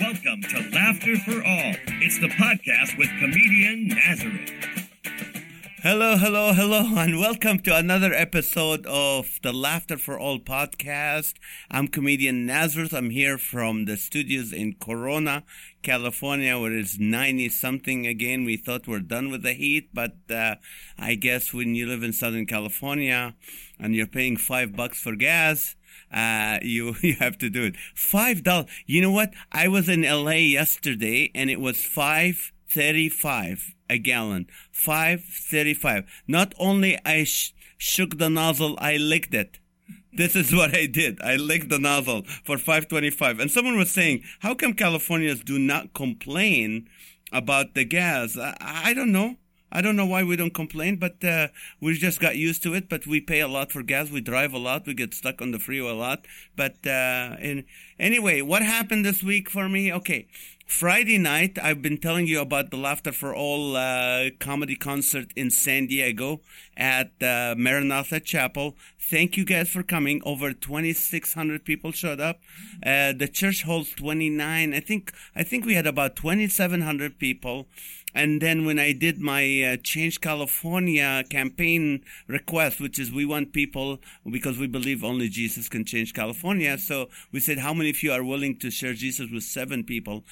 Welcome to Laughter for All. It's the podcast with comedian Nazareth. Hello, hello, hello, and welcome to another episode of the Laughter for All podcast. I'm comedian Nazareth. I'm here from the studios in Corona, California, where it's 90 something again. We thought we're done with the heat, but uh, I guess when you live in Southern California and you're paying five bucks for gas, uh, you you have to do it. Five dollars. You know what? I was in L.A. yesterday, and it was five thirty-five a gallon. Five thirty-five. Not only I sh- shook the nozzle, I licked it. This is what I did. I licked the nozzle for 525. And someone was saying, how come Californians do not complain about the gas? I, I don't know. I don't know why we don't complain, but uh, we just got used to it. But we pay a lot for gas. We drive a lot. We get stuck on the freeway a lot. But uh, in, anyway, what happened this week for me? Okay. Friday night, I've been telling you about the Laughter for All uh, comedy concert in San Diego at uh, Maranatha Chapel. Thank you guys for coming. Over 2,600 people showed up. Uh, the church holds 29. I think I think we had about 2,700 people. And then when I did my uh, Change California campaign request, which is we want people because we believe only Jesus can change California. So we said, how many of you are willing to share Jesus with seven people?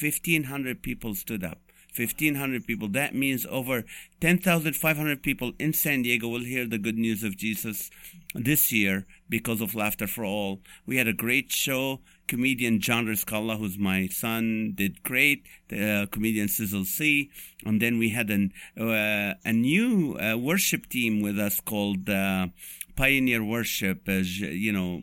1,500 people stood up. 1,500 people. That means over 10,500 people in San Diego will hear the good news of Jesus this year because of Laughter for All. We had a great show. Comedian John Riscala, who's my son, did great. The uh, comedian Sizzle C. And then we had an, uh, a new uh, worship team with us called uh, Pioneer Worship. As you know,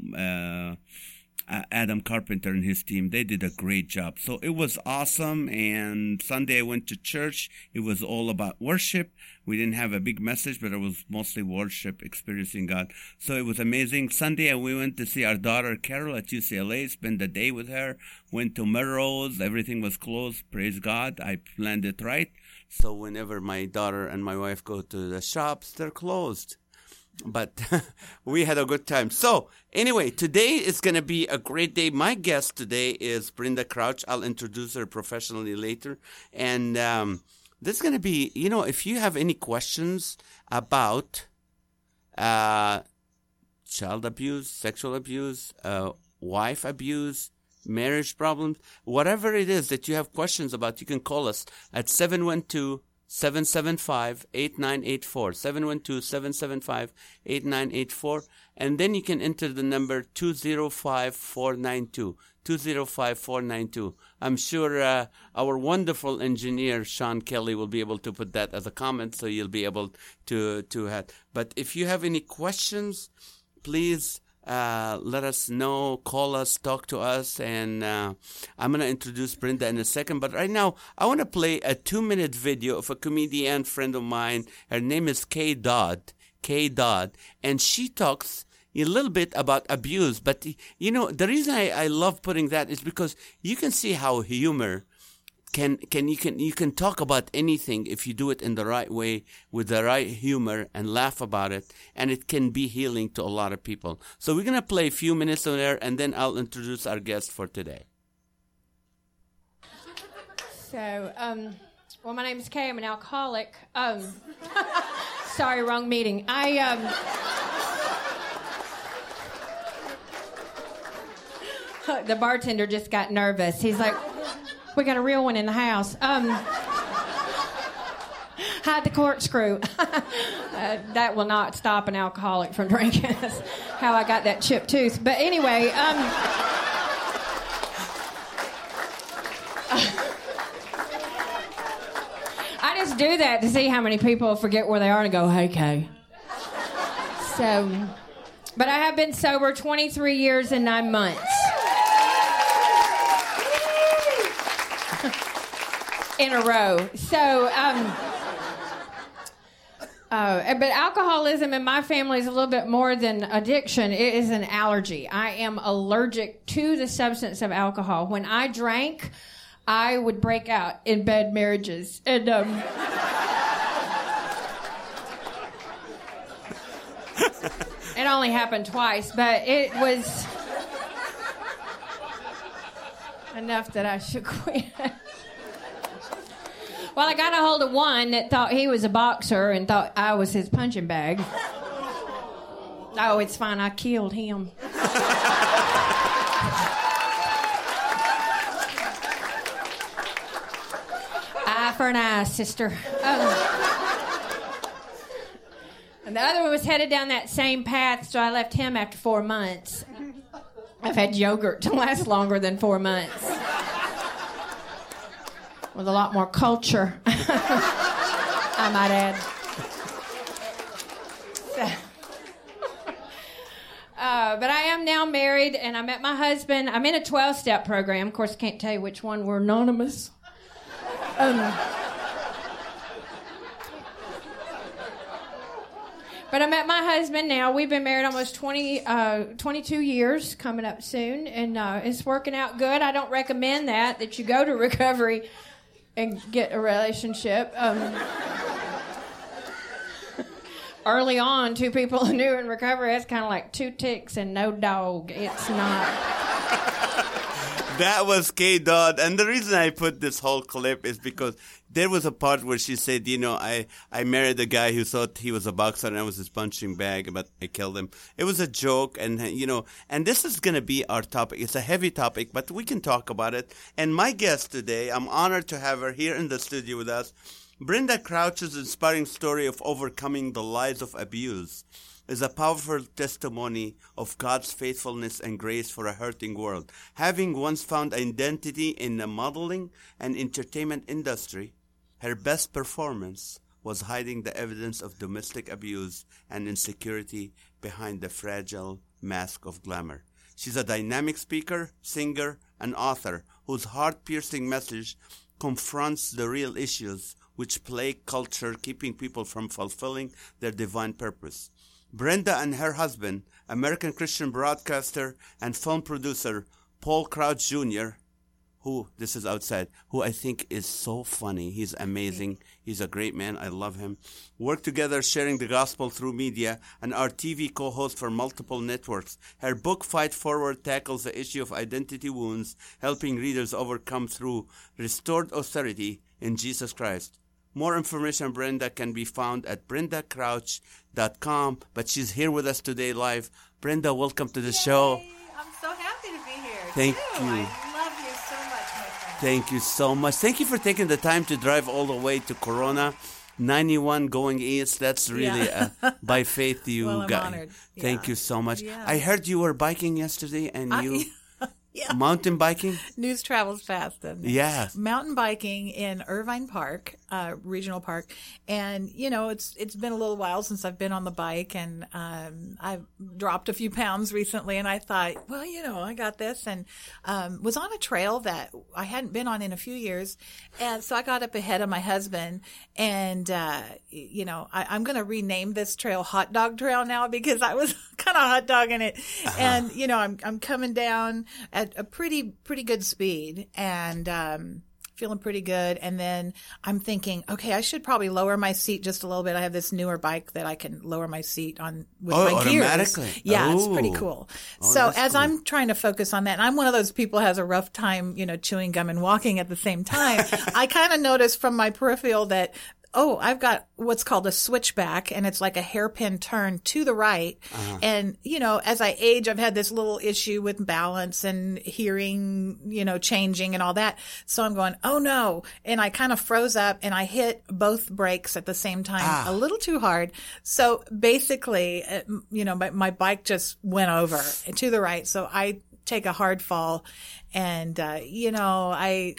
uh, Adam Carpenter and his team. They did a great job. So it was awesome. And Sunday I went to church. It was all about worship. We didn't have a big message, but it was mostly worship, experiencing God. So it was amazing. Sunday we went to see our daughter Carol at UCLA, spend the day with her, went to Melrose. Everything was closed. Praise God. I planned it right. So whenever my daughter and my wife go to the shops, they're closed but we had a good time. So, anyway, today is going to be a great day. My guest today is Brenda Crouch. I'll introduce her professionally later. And um, this is going to be, you know, if you have any questions about uh, child abuse, sexual abuse, uh, wife abuse, marriage problems, whatever it is that you have questions about, you can call us at 712 775 8984. 712 775 8984. And then you can enter the number 205492. 205492. I'm sure uh, our wonderful engineer, Sean Kelly, will be able to put that as a comment so you'll be able to, to have. But if you have any questions, please uh, let us know, call us, talk to us, and uh, I'm going to introduce Brenda in a second. But right now, I want to play a two minute video of a comedian friend of mine. Her name is Kay Dodd. Kay Dodd. And she talks a little bit about abuse. But, you know, the reason I, I love putting that is because you can see how humor can can you can you can talk about anything if you do it in the right way with the right humor and laugh about it and it can be healing to a lot of people. So we're going to play a few minutes on there and then i'll introduce our guest for today. So um, well my name is kay. I'm an alcoholic. Um, sorry wrong meeting. I um, the bartender just got nervous. He's like we got a real one in the house. Um, hide the corkscrew. uh, that will not stop an alcoholic from drinking. That's how I got that chipped tooth. But anyway, um, I just do that to see how many people forget where they are and go, "Hey, Kay." So, but I have been sober 23 years and nine months. In a row. So, um, uh, but alcoholism in my family is a little bit more than addiction. It is an allergy. I am allergic to the substance of alcohol. When I drank, I would break out in bad marriages. And, um, it only happened twice, but it was. enough that I should quit. Well, I got a hold of one that thought he was a boxer and thought I was his punching bag. Oh, it's fine. I killed him. eye for an eye, sister. Um, and the other one was headed down that same path, so I left him after four months. I've had yogurt to last longer than four months. With a lot more culture, I might add. Uh, but I am now married, and I met my husband. I'm in a 12 step program. Of course, I can't tell you which one we're anonymous. Um, but I met my husband now. We've been married almost 20, uh, 22 years, coming up soon, and uh, it's working out good. I don't recommend that, that you go to recovery and get a relationship. Um, early on, two people knew in recovery, that's kind of like two ticks and no dog. It's not. That was Kay Dodd, And the reason I put this whole clip is because there was a part where she said, you know, I, I married a guy who thought he was a boxer and I was his punching bag, but I killed him. It was a joke. And, you know, and this is going to be our topic. It's a heavy topic, but we can talk about it. And my guest today, I'm honored to have her here in the studio with us. Brenda Crouch's inspiring story of overcoming the lies of abuse is a powerful testimony of God's faithfulness and grace for a hurting world. Having once found identity in the modeling and entertainment industry, her best performance was hiding the evidence of domestic abuse and insecurity behind the fragile mask of glamour. She's a dynamic speaker, singer, and author whose heart piercing message confronts the real issues which plague culture, keeping people from fulfilling their divine purpose. Brenda and her husband, American Christian broadcaster and film producer Paul Crouch Jr., who this is outside, who I think is so funny. He's amazing. He's a great man. I love him. Work together sharing the gospel through media and our TV co-host for multiple networks. Her book Fight Forward tackles the issue of identity wounds, helping readers overcome through restored authority in Jesus Christ. More information Brenda can be found at brendacrouch.com, but she's here with us today live. Brenda, welcome to the show. I'm so happy to be here. Thank too. you. I love you so much, my friend. Thank you so much. Thank you for taking the time to drive all the way to Corona. 91 going east. That's really Yeah. uh, by faith you Well, got. honored. Thank you so much. Yeah. I heard you were biking yesterday and I- you Yeah. mountain biking? News travels fast, it? Yes. Mountain biking in Irvine Park, uh, Regional Park, and you know it's it's been a little while since I've been on the bike, and um, I've dropped a few pounds recently, and I thought, well, you know, I got this, and um, was on a trail that I hadn't been on in a few years, and so I got up ahead of my husband, and uh, you know, I, I'm going to rename this trail Hot Dog Trail now because I was kind of hot dogging it, and you know, I'm I'm coming down at a pretty pretty good speed, and um, feeling pretty good. And then I'm thinking, okay, I should probably lower my seat just a little bit. I have this newer bike that I can lower my seat on with Oh, my gears. automatically? Yeah, it's pretty cool. Oh, so as cool. I'm trying to focus on that, and I'm one of those people who has a rough time, you know, chewing gum and walking at the same time. I kind of noticed from my peripheral that. Oh, I've got what's called a switchback and it's like a hairpin turn to the right. Uh-huh. And, you know, as I age, I've had this little issue with balance and hearing, you know, changing and all that. So I'm going, oh no. And I kind of froze up and I hit both brakes at the same time Ah. a little too hard. So basically, uh, you know, my, my bike just went over to the right. So I take a hard fall and, uh, you know, I,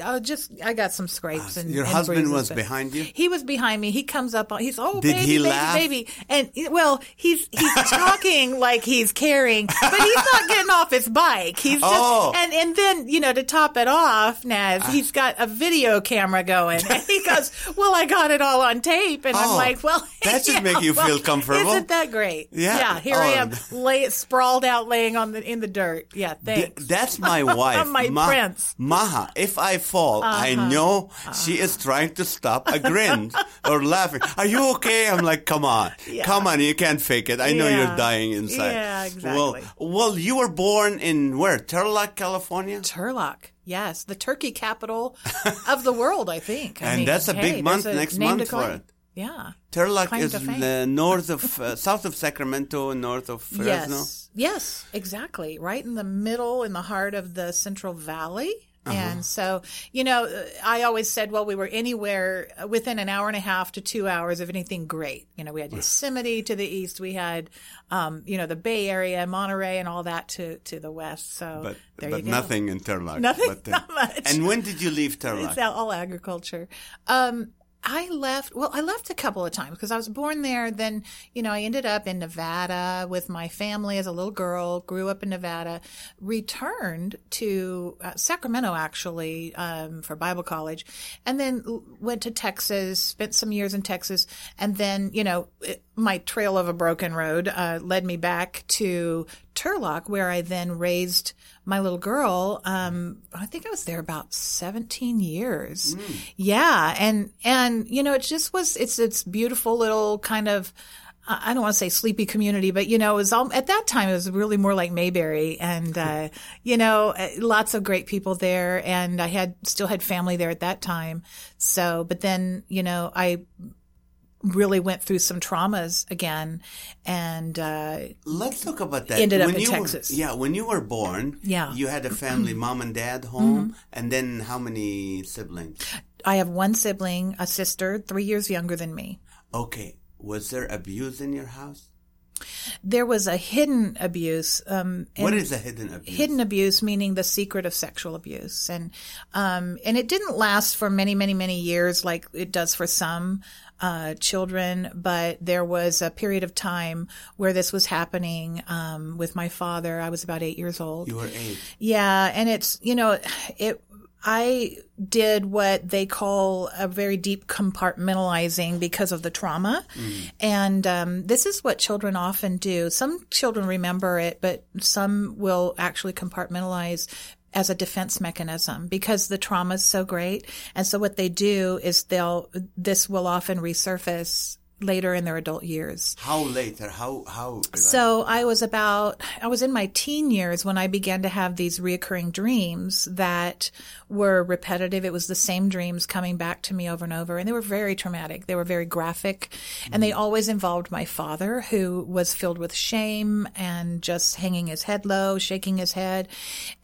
uh, I just, I got some scrapes and Ah, Your and husband was behind you? He was behind me. He comes up on, he's, oh, Did baby, he baby, laugh? baby. And well, he's, he's talking like he's caring, but he's not getting off his bike. He's just, Oh. and, and then, you know, to top it off, Naz, Ah. he's got a video camera going and he goes, well, I got it all on tape. And Oh, I'm like, well, that should make you well, feel comfortable. Isn't that great? Yeah. Yeah. Here I Oh. am, lay, sprawled out, laying on the, in the dirt. Yeah. Th- Thanks. That's my wife. My prince. Maha. If I fall, I Uh-huh. know she is trying to stop a grin or laughing. Are you okay? I'm like, come on, come on, you can't fake it. I know you're dying inside. Yeah, Well, exactly. well, well, you were born in where? Turlock, California. Turlock, yes, the turkey capital of the world, I think. I And mean, that's a big month a next month for it. Yeah. Turlock is north of uh, south of Sacramento, north of Fresno. Yes. Yes, exactly. Right in the middle, in the heart of the Central Valley. Uh-huh. And so, you know, I always said, well, we were anywhere within an hour and a half to two hours of anything great. You know, we had Yosemite to the east, we had, um, you know, the Bay Area, Monterey, and all that to to the west. So But there but you go. nothing in Turlock. Nothing, But, uh, not much. And when did you leave Turlock? It's all agriculture. Um, I left, well, I left a couple of times because I was born there. Then, you know, I ended up in Nevada with my family as a little girl, grew up in Nevada, returned to uh, Sacramento actually, um, for Bible college, and then went to Texas, spent some years in Texas. And then, you know, it, my trail of a broken road, uh, led me back to Turlock where I then raised my little girl. Um, I think I was there about 17 years. Yeah. And, and, you know, it just was, it's, it's beautiful little kind of, I I don't want to say sleepy community, but you know, it was all, at that time, it was really more like Mayberry and, uh, you know, uh, lots of great people there. And I had, still had family there at that time. So, but then, you know, I really went through some traumas again and, uh, Let's talk about that. Ended up in you were- Texas. yeah, when you were born, Yeah. Mm-hmm. you had a family, mom and dad home, and then how many siblings? I have one sibling, a sister, three years younger than me. Okay, was there abuse in your house? There was a hidden abuse. Um, What is a hidden abuse? hidden abuse meaning the secret of sexual abuse, and um, and it didn't last for many, many, many years like it does for some uh, children. But there was a period of time where this was happening um, with my father. I was about eight years old. You were eight. Yeah, and it's you know, it. I did what they call a very deep compartmentalizing because of the trauma, and um, this is what children often do. Some children remember it, but some will actually compartmentalize as a defense mechanism because the trauma is so great. And so what they do is they'll this will often resurface later in their adult years. How late or how how? So I was about, I was in my teen years when I began to have these reoccurring dreams that were repetitive. It was the same dreams coming back to me over and over. And they were very traumatic. They were very graphic. And they mm. always involved my father, who was filled with shame and just hanging his head low, shaking his head.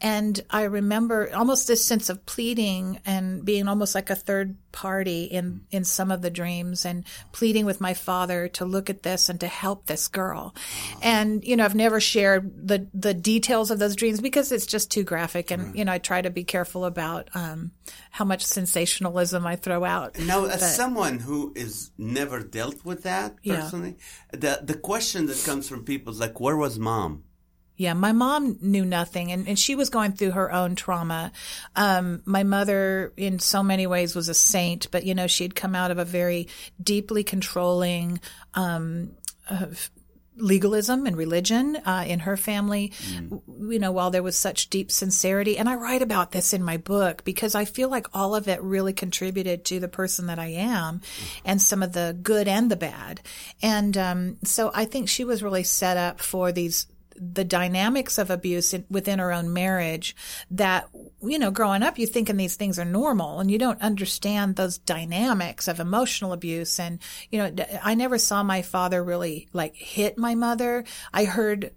And I remember almost this sense of pleading and being almost like a third party in, mm. in some of the dreams and pleading with my father to look at this and to help this girl. And, you know, I've never shared the, the details of those dreams because it's just too graphic. And, you know, I try to be careful about, um, how much sensationalism I throw out. Now, as But- someone who is never dealt with that Yeah. personally, the the question that comes from people is like, "Where was mom?" Yeah, my mom knew nothing and, and she was going through her own trauma. Um, my mother, in so many ways, was a saint, but, you know, she had come out of a very deeply controlling, um, uh, legalism and religion uh, in her family W- you know while there was such deep sincerity. And i write about this in my book because i feel like all of it really contributed to the person that i am and some of the good and the bad. And um, so i think she was really set up for these the dynamics of abuse in, within our own marriage that you know growing up you thinking these things are normal and you don't understand those dynamics of emotional abuse and you know I never saw my father really like hit my mother i heard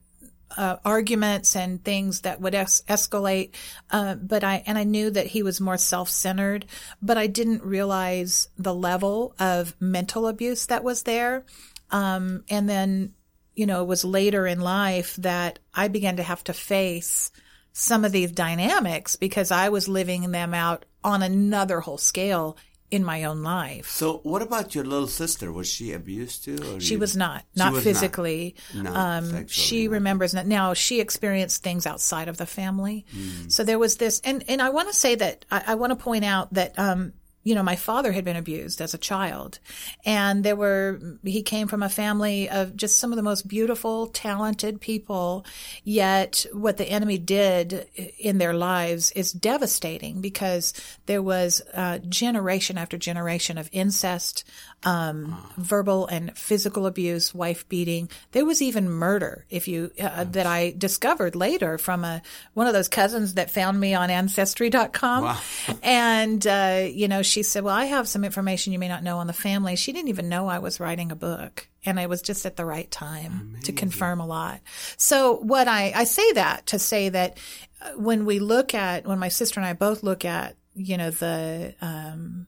uh, arguments and things that would es- escalate. Uh, but I, and I knew that he was more self-centered, but I didn't realize the level of mental abuse that was there. Um, and then, you know, it was later in life that I began to have to face some of these dynamics because I was living them out on another whole scale in my own life. So, what about your little sister? Was she abused too? Or She you- was not, not was physically. Not um, she no. remembers that now. She experienced things outside of the family. Hmm. So there was this, and and I want to say that I, I want to point out that um, you know, my father had been abused as a child. And there were, he came from a family of just some of the most beautiful, talented people. Yet what the enemy did in their lives is devastating because there was uh, generation after generation of incest, um, verbal and physical abuse, wife beating. There was even murder. If you uh, that I discovered later from a one of those cousins that found me on Ancestry.com, Wow. and uh, you know she said, "Well, I have some information you may not know on the family." She didn't even know I was writing a book, and I was just at the right time to confirm a lot. So what I I say that to say that uh, when we look at when my sister and I both look at you know the um,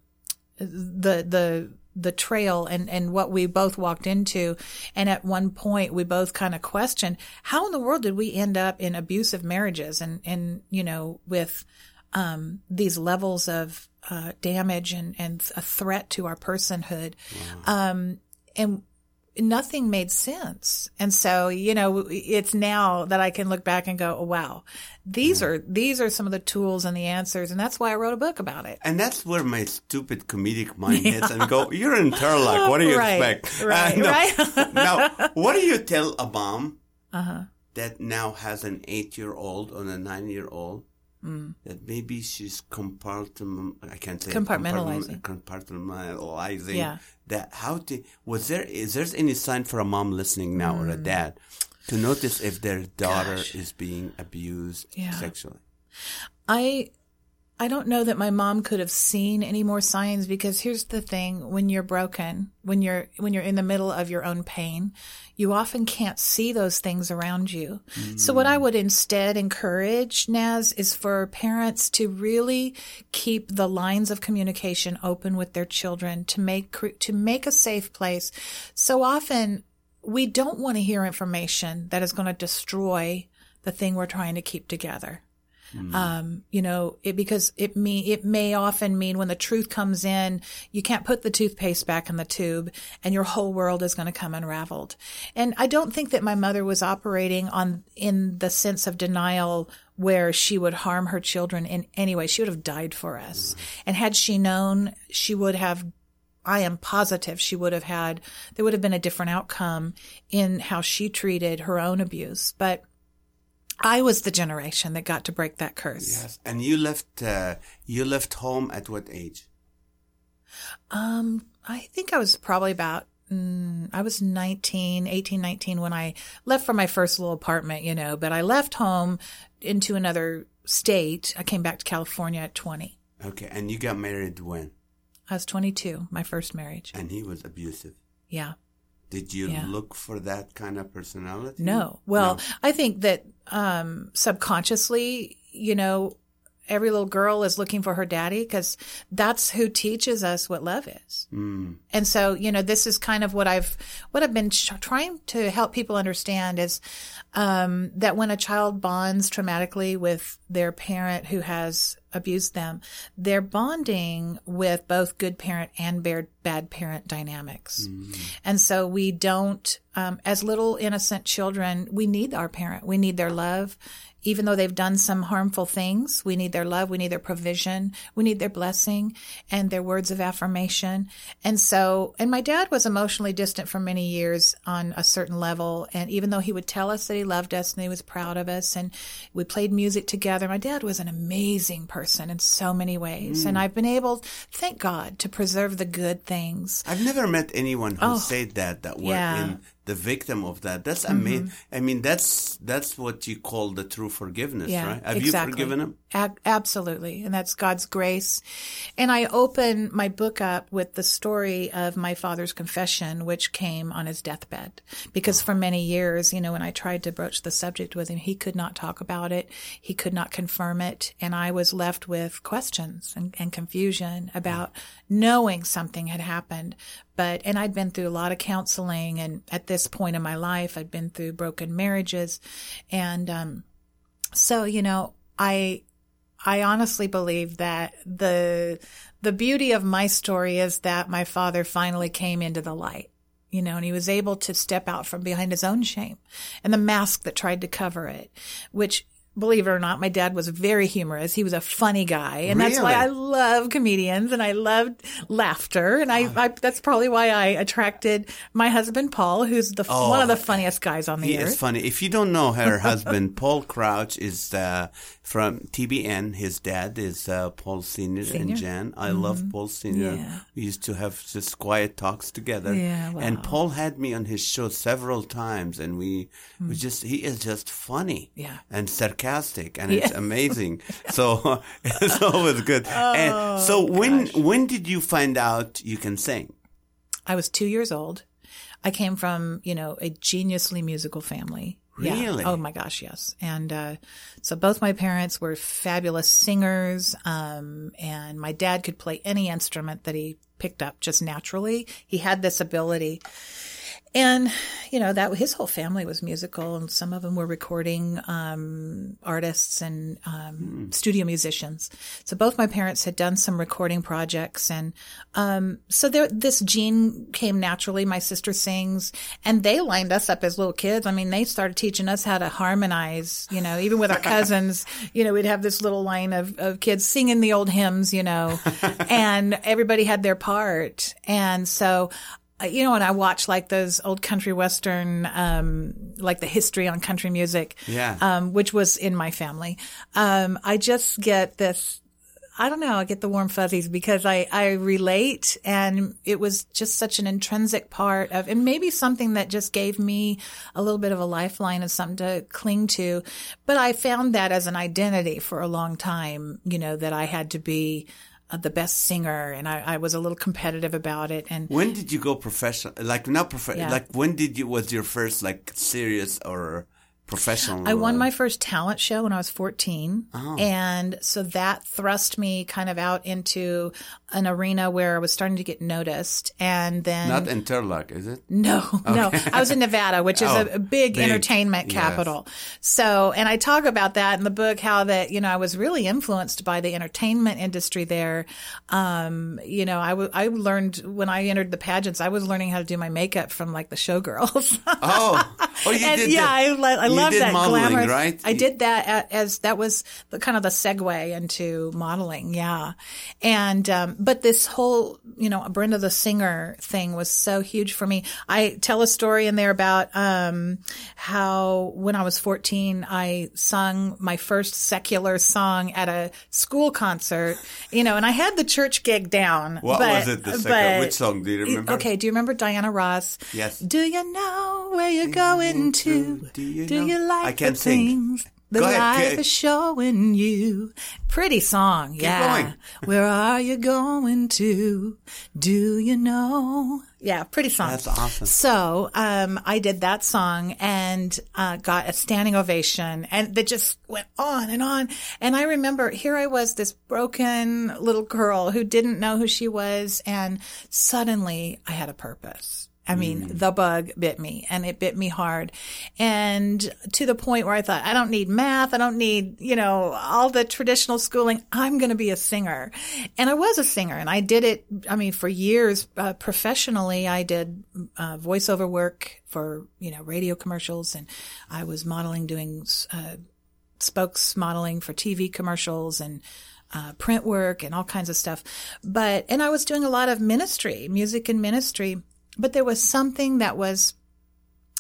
the the the trail and and what we both walked into and at one point we both kind of questioned how in the world did we end up in abusive marriages and and you know with um these levels of uh damage and and a threat to our personhood um and nothing made sense. And so, you know, it's now that I can look back and go, oh, wow, these are, these are some of the tools and the answers. And that's why I wrote a book about it. And that's where my stupid comedic mind hits and go, you're in Turlock. What do you Right, expect? Uh, right, no. right. now, what do you tell a mom Uh-huh. that now has an eight-year-old or a nine-year-old that maybe she's compartment, I can't say Compartmentalizing. compartmentalizing Yeah. that. How to, was there, is there any sign for a mom listening now or a Mm. dad to notice if their daughter is being abused Yeah. sexually? I I don't know that my mom could have seen any more signs because here's the thing when you're broken when you're when you're in the middle of your own pain you often can't see those things around you. So what I would instead encourage Naz is for parents to really keep the lines of communication open with their children to make to make a safe place. So often we don't want to hear information that is going to destroy the thing we're trying to keep together um, you know, it, because it mean, it may often mean when the truth comes in, you can't put the toothpaste back in the tube and your whole world is going to come unraveled. And I don't think that my mother was operating on, in the sense of denial where she would harm her children in any way. She would have died for us. And had she known, she would have I am positive she would have had, there would have been a different outcome in how she treated her own abuse. But I was the generation that got to break that curse. Yes. And you left, uh, you left home at what age? Um, I think I was probably about, mm, I was 19, 18, 19 when I left for my first little apartment, you know, but I left home into another state. I came back to California at 20. Okay. And you got married when? I was 22, my first marriage. And he was abusive. Yeah. Did you Yeah. look for that kind of personality? No. Well, No. I think that um, subconsciously, you know, every little girl is looking for her daddy because that's who teaches us what love is. Mm. And so, you know, this is kind of what I've what I've been tr- trying to help people understand is um, that when a child bonds traumatically with their parent who has abused them, they're bonding with both good parent and bad, bad parent dynamics. And so we don't, um, as little innocent children, we need our parent. We need their love. Even though they've done some harmful things, we need their love. We need their provision. We need their blessing and their words of affirmation. And so, and my dad was emotionally distant for many years on a certain level. And even though he would tell us that he loved us and he was proud of us and we played music together, my dad was an amazing person in so many ways. And mm. I've been able, thank God, to preserve the good things. I've never met anyone who oh. said that that were Oh. Yeah. In the victim of that. That's amazing. Mm-hmm. I mean, that's that's what you call the true forgiveness, Yeah, right? Have exactly. you forgiven him? Ab- absolutely. And that's God's grace. And I open my book up with the story of my father's confession, which came on his deathbed. Because for many years, you know, when I tried to broach the subject with him, he could not talk about it. He could not confirm it. And I was left with questions and, and confusion about knowing something had happened. But, and I'd been through a lot of counseling. And at this point in my life, I'd been through broken marriages. And, um, so, you know, I, I honestly believe that the, the beauty of my story is that my father finally came into the light, you know, and he was able to step out from behind his own shame and the mask that tried to cover it, which believe it or not, my dad was very humorous. He was a funny guy, and that's why I love comedians and I loved laughter. And I, I that's probably why I attracted my husband Paul, who's the one of the funniest guys on the He earth. is funny. If you don't know her husband, Paul Crouch is uh, from TBN. His dad is uh, Paul Senior, and? Mm-hmm. Jan. I love Paul Senior. Yeah. We used to have just quiet talks together. Yeah, And. Paul had me on his show several times, and we we just he is just funny, Mm. Yeah. and sarcastic, and it's amazing. so it's always good. and Oh, so when when did you find out you can sing? I was two years old. I came from, you know, a geniusly musical family. Yeah. Really? Oh my gosh, yes. And uh, so both my parents were fabulous singers, um, and my dad could play any instrument that he picked up just naturally. He had this ability. And you know that his whole family was musical, and some of them were recording um, artists and um, studio musicians. So both my parents had done some recording projects, and um, so there, this gene came naturally. My sister sings, and they lined us up as little kids. I mean, they started teaching us how to harmonize. You know, even with our cousins, you know, we'd have this little line of, of kids singing the old hymns. You know, and everybody had their part, and so you know, when I watch like those old country western, um, like the history on country music, Yeah. um, which was in my family, um, I just get this. I don't know. I get the warm fuzzies because I, I relate and it was just such an intrinsic part of, and maybe something that just gave me a little bit of a lifeline of something to cling to. But I found that as an identity for a long time, you know, that I had to be the best singer and I, I was a little competitive about it. And When did you go professional? Like not professional. Yeah. Like when did you was your first like serious or professional? I won my first talent show when I was 14. Oh. And so that thrust me kind of out into an arena where I was starting to get noticed. And then. not in Turlock, is it? no, no. I was in Nevada, which is Oh, a, big, big. entertainment Yes. capital. So, and I talk about that in the book, how that, you know, I was really influenced by the entertainment industry there. Um, you know, I w- I learned when I entered the pageants, I was learning how to do my makeup from like the showgirls. Oh, oh, you and did. yeah, the- I, lo- I love that glamorous. right? I did that as that was the kind of the segue into modeling. Yeah, and um, but this whole you know Brenda the singer thing was so huge for me. I tell a story in there about um, how when I was fourteen, I sung my first secular song at a school concert. You know, and I had the church gig down. What but- was it? The second, but- which song do you remember? Okay, do you remember Diana Ross? Yes. Do you know where you're going to? Do you know? like I can't the sing. things ahead, life is showing you? Pretty song, yeah. going. where are you going to? Do you know? Yeah, pretty song. That's awesome. So um, I did that song and uh, got a standing ovation, and that just went on and on. And I remember here I was, this broken little girl who didn't know who she was, and suddenly I had a purpose. I mean, Mm. the bug bit me and it bit me hard. And to the point where I thought, I don't need math. I don't need, you know, all the traditional schooling. I'm going to be a singer. And I was a singer and I did it. I mean, for years, uh, professionally, I did uh, voiceover work for, you know, radio commercials and I was modeling, doing, uh, spokes modeling for TV commercials and uh, print work and all kinds of stuff. But, and I was doing a lot of ministry, music and ministry, but there was something that was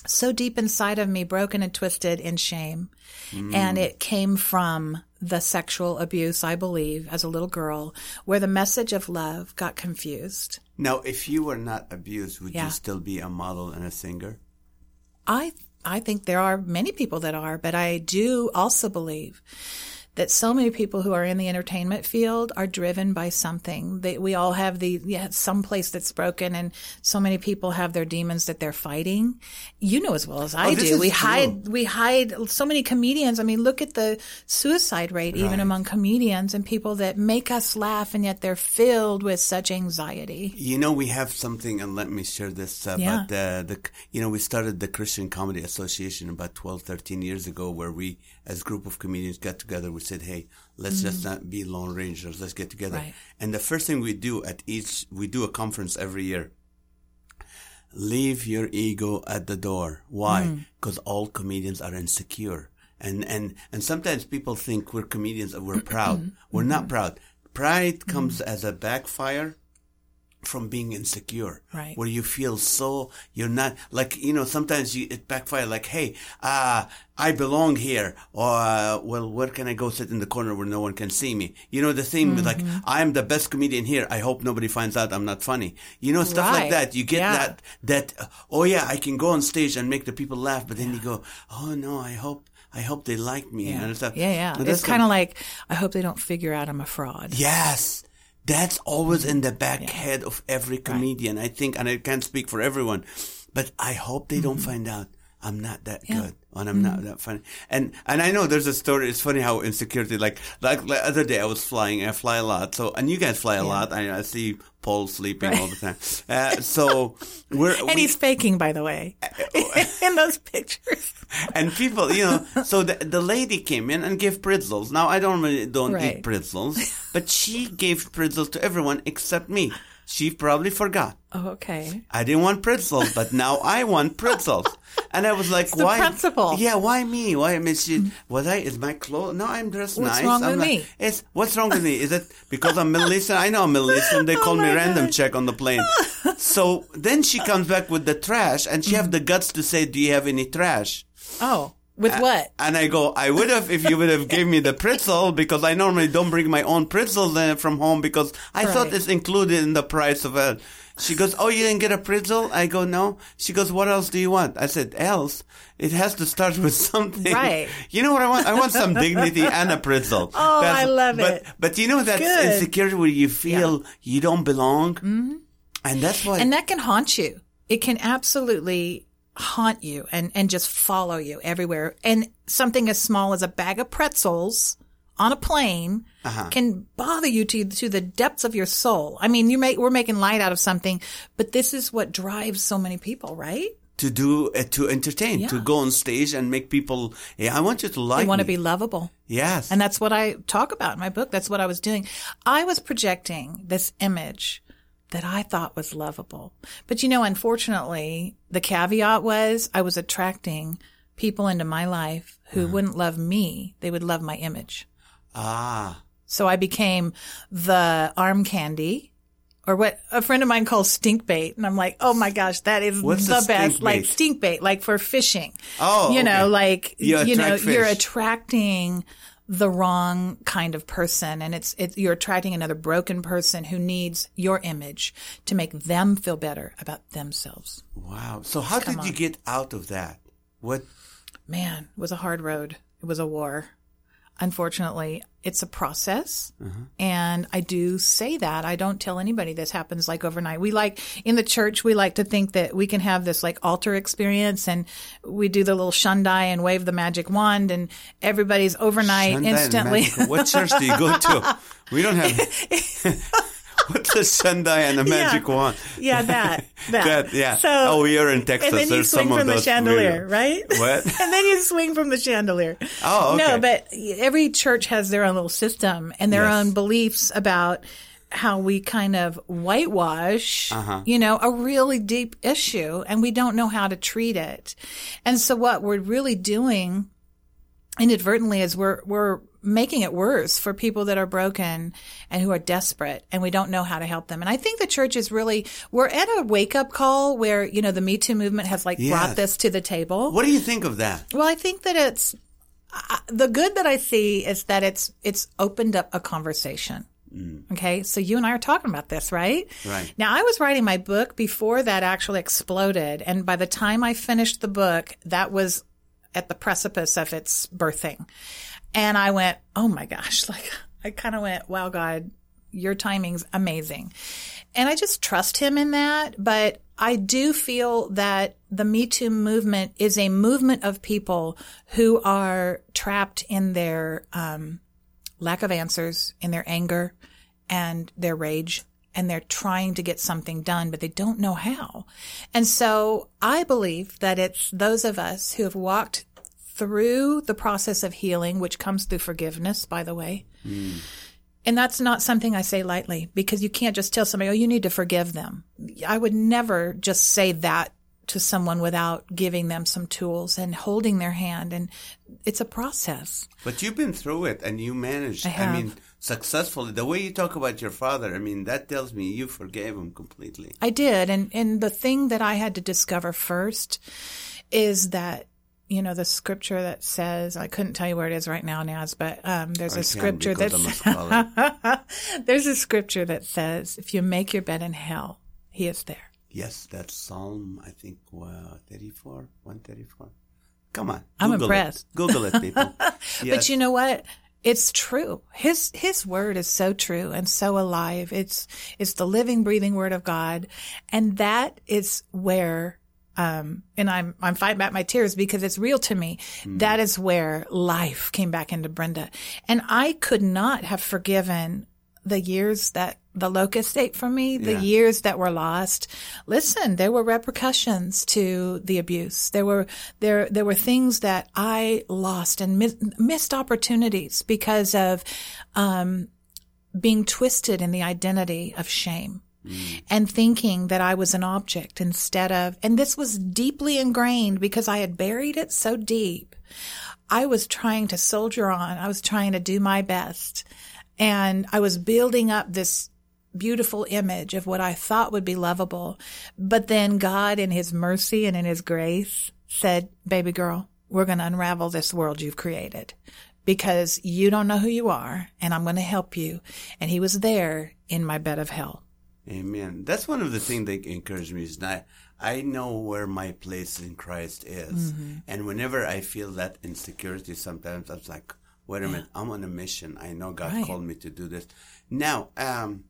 so deep inside of me, broken and twisted in shame. Mm. And it came from the sexual abuse, I believe, as a little girl, where the message of love got confused. Now, if you were not abused, would Yeah. you still be a model and a singer? I I think there are many people that are, but I do also believe that so many people who are in the entertainment field are driven by something. They, we all have the yeah, some place that's broken, and so many people have their demons that they're fighting. You know as well as I Oh, do. We true. hide we hide so many comedians. I mean, look at the suicide rate even among comedians and people that make us laugh, and yet they're filled with such anxiety. You know, we have something, and let me share this uh, Yeah. about the, the, you know, we started the Christian Comedy Association about 12, 13 years ago, where we, as a group of comedians, got together. We said, hey, let's just not be lone rangers. Let's get together. Mm-hmm. Right. And the first thing we do at each, we do a conference every year. Leave your ego at the door. Why? Mm. Because all comedians are insecure. and and and sometimes people think we're comedians and we're proud. we're not proud. Pride comes as a backfire from being insecure, Right. Where you feel so you're not like you know. Sometimes you it backfire like, hey, uh, I belong here, or uh, well, where can I go sit in the corner where no one can see me? You know the thing with like, Mm-hmm. I'm the best comedian here. I hope nobody finds out I'm not funny. You know stuff like that. You get Yeah. that that uh, oh yeah, I can go on stage and make the people laugh, but then you go, oh no, I hope I hope they like me Yeah, and stuff. yeah, yeah. It's kind of like I hope they don't figure out I'm a fraud. Yes. That's always in the back head of every comedian, I think, and I can't speak for everyone, but I hope they don't mm-hmm. find out I'm not that good and I'm not that funny. And and I know there's a story. It's funny how insecurity, like like the other day, I was flying. I fly a lot, so and you guys fly a lot. I, I see Paul sleeping all the time. Uh, so we're And we- he's faking, by the way, in those pictures. and people, you know, so the, the lady came in and gave pretzels. Now I don't really don't Right. eat pretzels, but she gave pretzels to everyone except me. She probably forgot. Oh, okay. I didn't want pretzels, but now I want pretzels. And I was like, the why? principle. Yeah, why me? Why? I mean, she, was I, is my clothes? No, I'm dressed What's nice. wrong I'm with like, me? It's, what's wrong with me? Is it because I'm Middle Eastern? I know I'm Middle Eastern. They oh call me Oh my random check on the plane. so then she comes back with the trash and she have the mm-hmm. guts to say, do you have any trash? Oh, with what? And I go, I would have if you would have gave me the pretzel because I normally don't bring my own pretzels from home because I thought it's included in the price of it. She goes, oh, you didn't get a pretzel? I go, no. She goes, what else do you want? I said, else. It has to start with something. Right. You know what I want? I want some dignity and a pretzel. Oh, I love but, it. But you know that Good. insecurity where you feel you don't belong? Mm-hmm. And that's why. And that can haunt you. It can absolutely haunt you and, and just follow you everywhere. And something as small as a bag of pretzels on a plane can bother you to, to the depths of your soul. I mean, you make, we're making light out of something, but this is what drives so many people, right? to do, uh, to entertain, to go on stage and make people, yeah, I want you to like They want to be lovable. Yes. And that's what I talk about in my book. That's what I was doing. I was projecting this image that I thought was lovable. But you know, unfortunately, the caveat was I was attracting people into my life who wouldn't love me. They would love my image. ah. So I became the arm candy or what a friend of mine calls stink bait. And I'm like, oh my gosh, that is What's the best. stink Like stink bait, like for fishing. Oh, you know, okay. like, You you, know, attract you're attracting the wrong kind of person and it's, it's, you're attracting another broken person who needs your image to make them feel better about themselves. Wow. So how did you get out of that? What? Man, it was a hard road. It was a war. Unfortunately, it's a process. Uh-huh. And I do say that. I don't tell anybody this happens like overnight. We like, in the church, we like to think that we can have this like altar experience and we do the little shundai and wave the magic wand and everybody's overnight Shundai instantly. What church do you go to? We don't have. What's a Shundai and the magic Yeah. wand? Yeah, that. That. That, yeah. So, oh, we are in Texas. and then you There's swing some of from the chandelier, weird- right? What? and then you swing from the chandelier. Oh, okay. No, but every church has their own little system and their Yes. own beliefs about how we kind of whitewash, Uh-huh. you know, a really deep issue and we don't know how to treat it. And so what we're really doing inadvertently is we're, we're making it worse for people that are broken and who are desperate and we don't know how to help them. And I think the church is really, we're at a wake up call where, you know, the Me Too movement has like brought this to the table. What do you think of that? Well, I think that it's I the good that I see is that it's it's opened up a conversation. Mm. Okay, so you and I are talking about this, right? Right. Now, I was writing my book before that actually exploded, and by the time I finished the book, that was at the precipice of its birthing, and I went, "Oh my gosh!" Like I kind of went, "Wow, God, your timing's amazing," and I just trust Him in that. But I do feel that the Me Too movement is a movement of people who are trapped in their um, lack of answers, in their anger and their rage, and they're trying to get something done, but they don't know how. And so I believe that it's those of us who have walked through the process of healing, which comes through forgiveness, by the way. And that's not something I say lightly because you can't just tell somebody, oh, you need to forgive them. I would never just say that to someone without giving them some tools and holding their hand and it's a process. But you've been through it and you managed. I have. mean, successfully. The way you talk about your father, I mean, that tells me you forgave him completely. I did, and and the thing that I had to discover first is that you know the scripture that says I couldn't tell you where it is right now, Naz, but um, there's I a scripture a there's a scripture that says if you make your bed in hell, He is there. yes, that's Psalm, I think, uh, 34, 134. Come on. I'm impressed. It. Google it, people. yes. But you know what? It's true. His His word is so true and so alive. It's it's the living, breathing word of God, and that is where. Um, and I'm I'm fighting back my tears because it's real to me. That is where life came back into Brenda, and I could not have forgiven the years that the locust ate from me, the Yeah. years that were lost. Listen, there were repercussions to the abuse. There were there there were things that I lost and mis- missed opportunities because of um, being twisted in the identity of shame. Mm. And thinking that I was an object instead of, and this was deeply ingrained because I had buried it so deep. I was trying to soldier on. I was trying to do my best. And I was building up this beautiful image of what I thought would be lovable. But then God in his mercy and in his grace said, baby girl, we're going to unravel this world you've created because you don't know who you are and I'm going to help you. And he was there in my bed of hell. Amen. That's one of the things that encouraged me is that I know where my place in Christ is. Mm-hmm. And whenever I feel that insecurity, sometimes I was like, wait a minute, I'm on a mission. I know God Right. called me to do this. Now, um,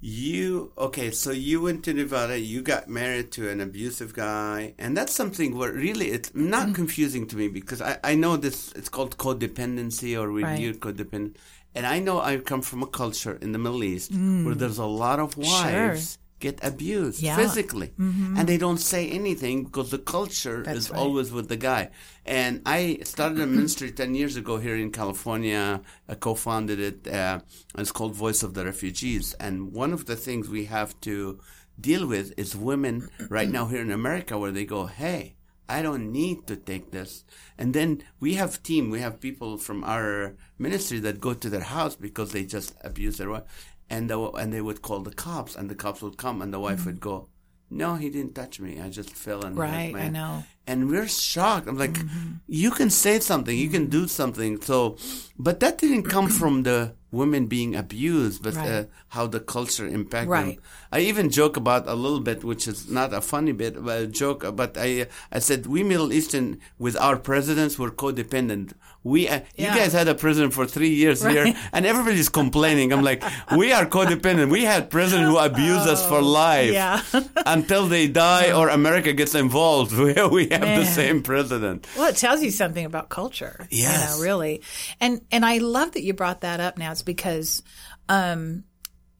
you, okay, so you went to Nevada, you got married to an abusive guy, and that's something where really it's not Mm-hmm. confusing to me because I, I know this, it's called codependency or Right. renewed codependent. And I know I come from a culture in the Middle East where there's a lot of wives get abused Yeah. Mm-hmm. physically and they don't say anything because the culture That's is right. always with the guy. And I started a ministry 10 years ago here in California. I co-founded it. Uh, it's called Voice of the Refugees. And one of the things we have to deal with is women right now here in America where they go, Hey, I don't need to take this. And then we have team, we have people from our ministry that go to their house because they just abuse their wife. And, the, and they would call the cops and the cops would come and the wife mm-hmm. would go, no, he didn't touch me. I just fell and Right, my I know. And we're shocked. I'm like, mm-hmm. you can say something, you can do mm-hmm. something. So, but that didn't come from the women being abused, but uh, how the culture impacted Right. them. I even joke about a little bit, which is not a funny bit, but a joke. But I, uh, I said we Middle Eastern with our presidents were codependent. We, uh, Yeah. you guys had a president for three years here, and everybody's complaining. I'm like, we are codependent. We had president who abused us for life Oh, yeah. until they die or America gets involved. We, we have the same president. Well, it tells you something about culture. Yes. You know, really. And and I love that you brought that up now. It's because um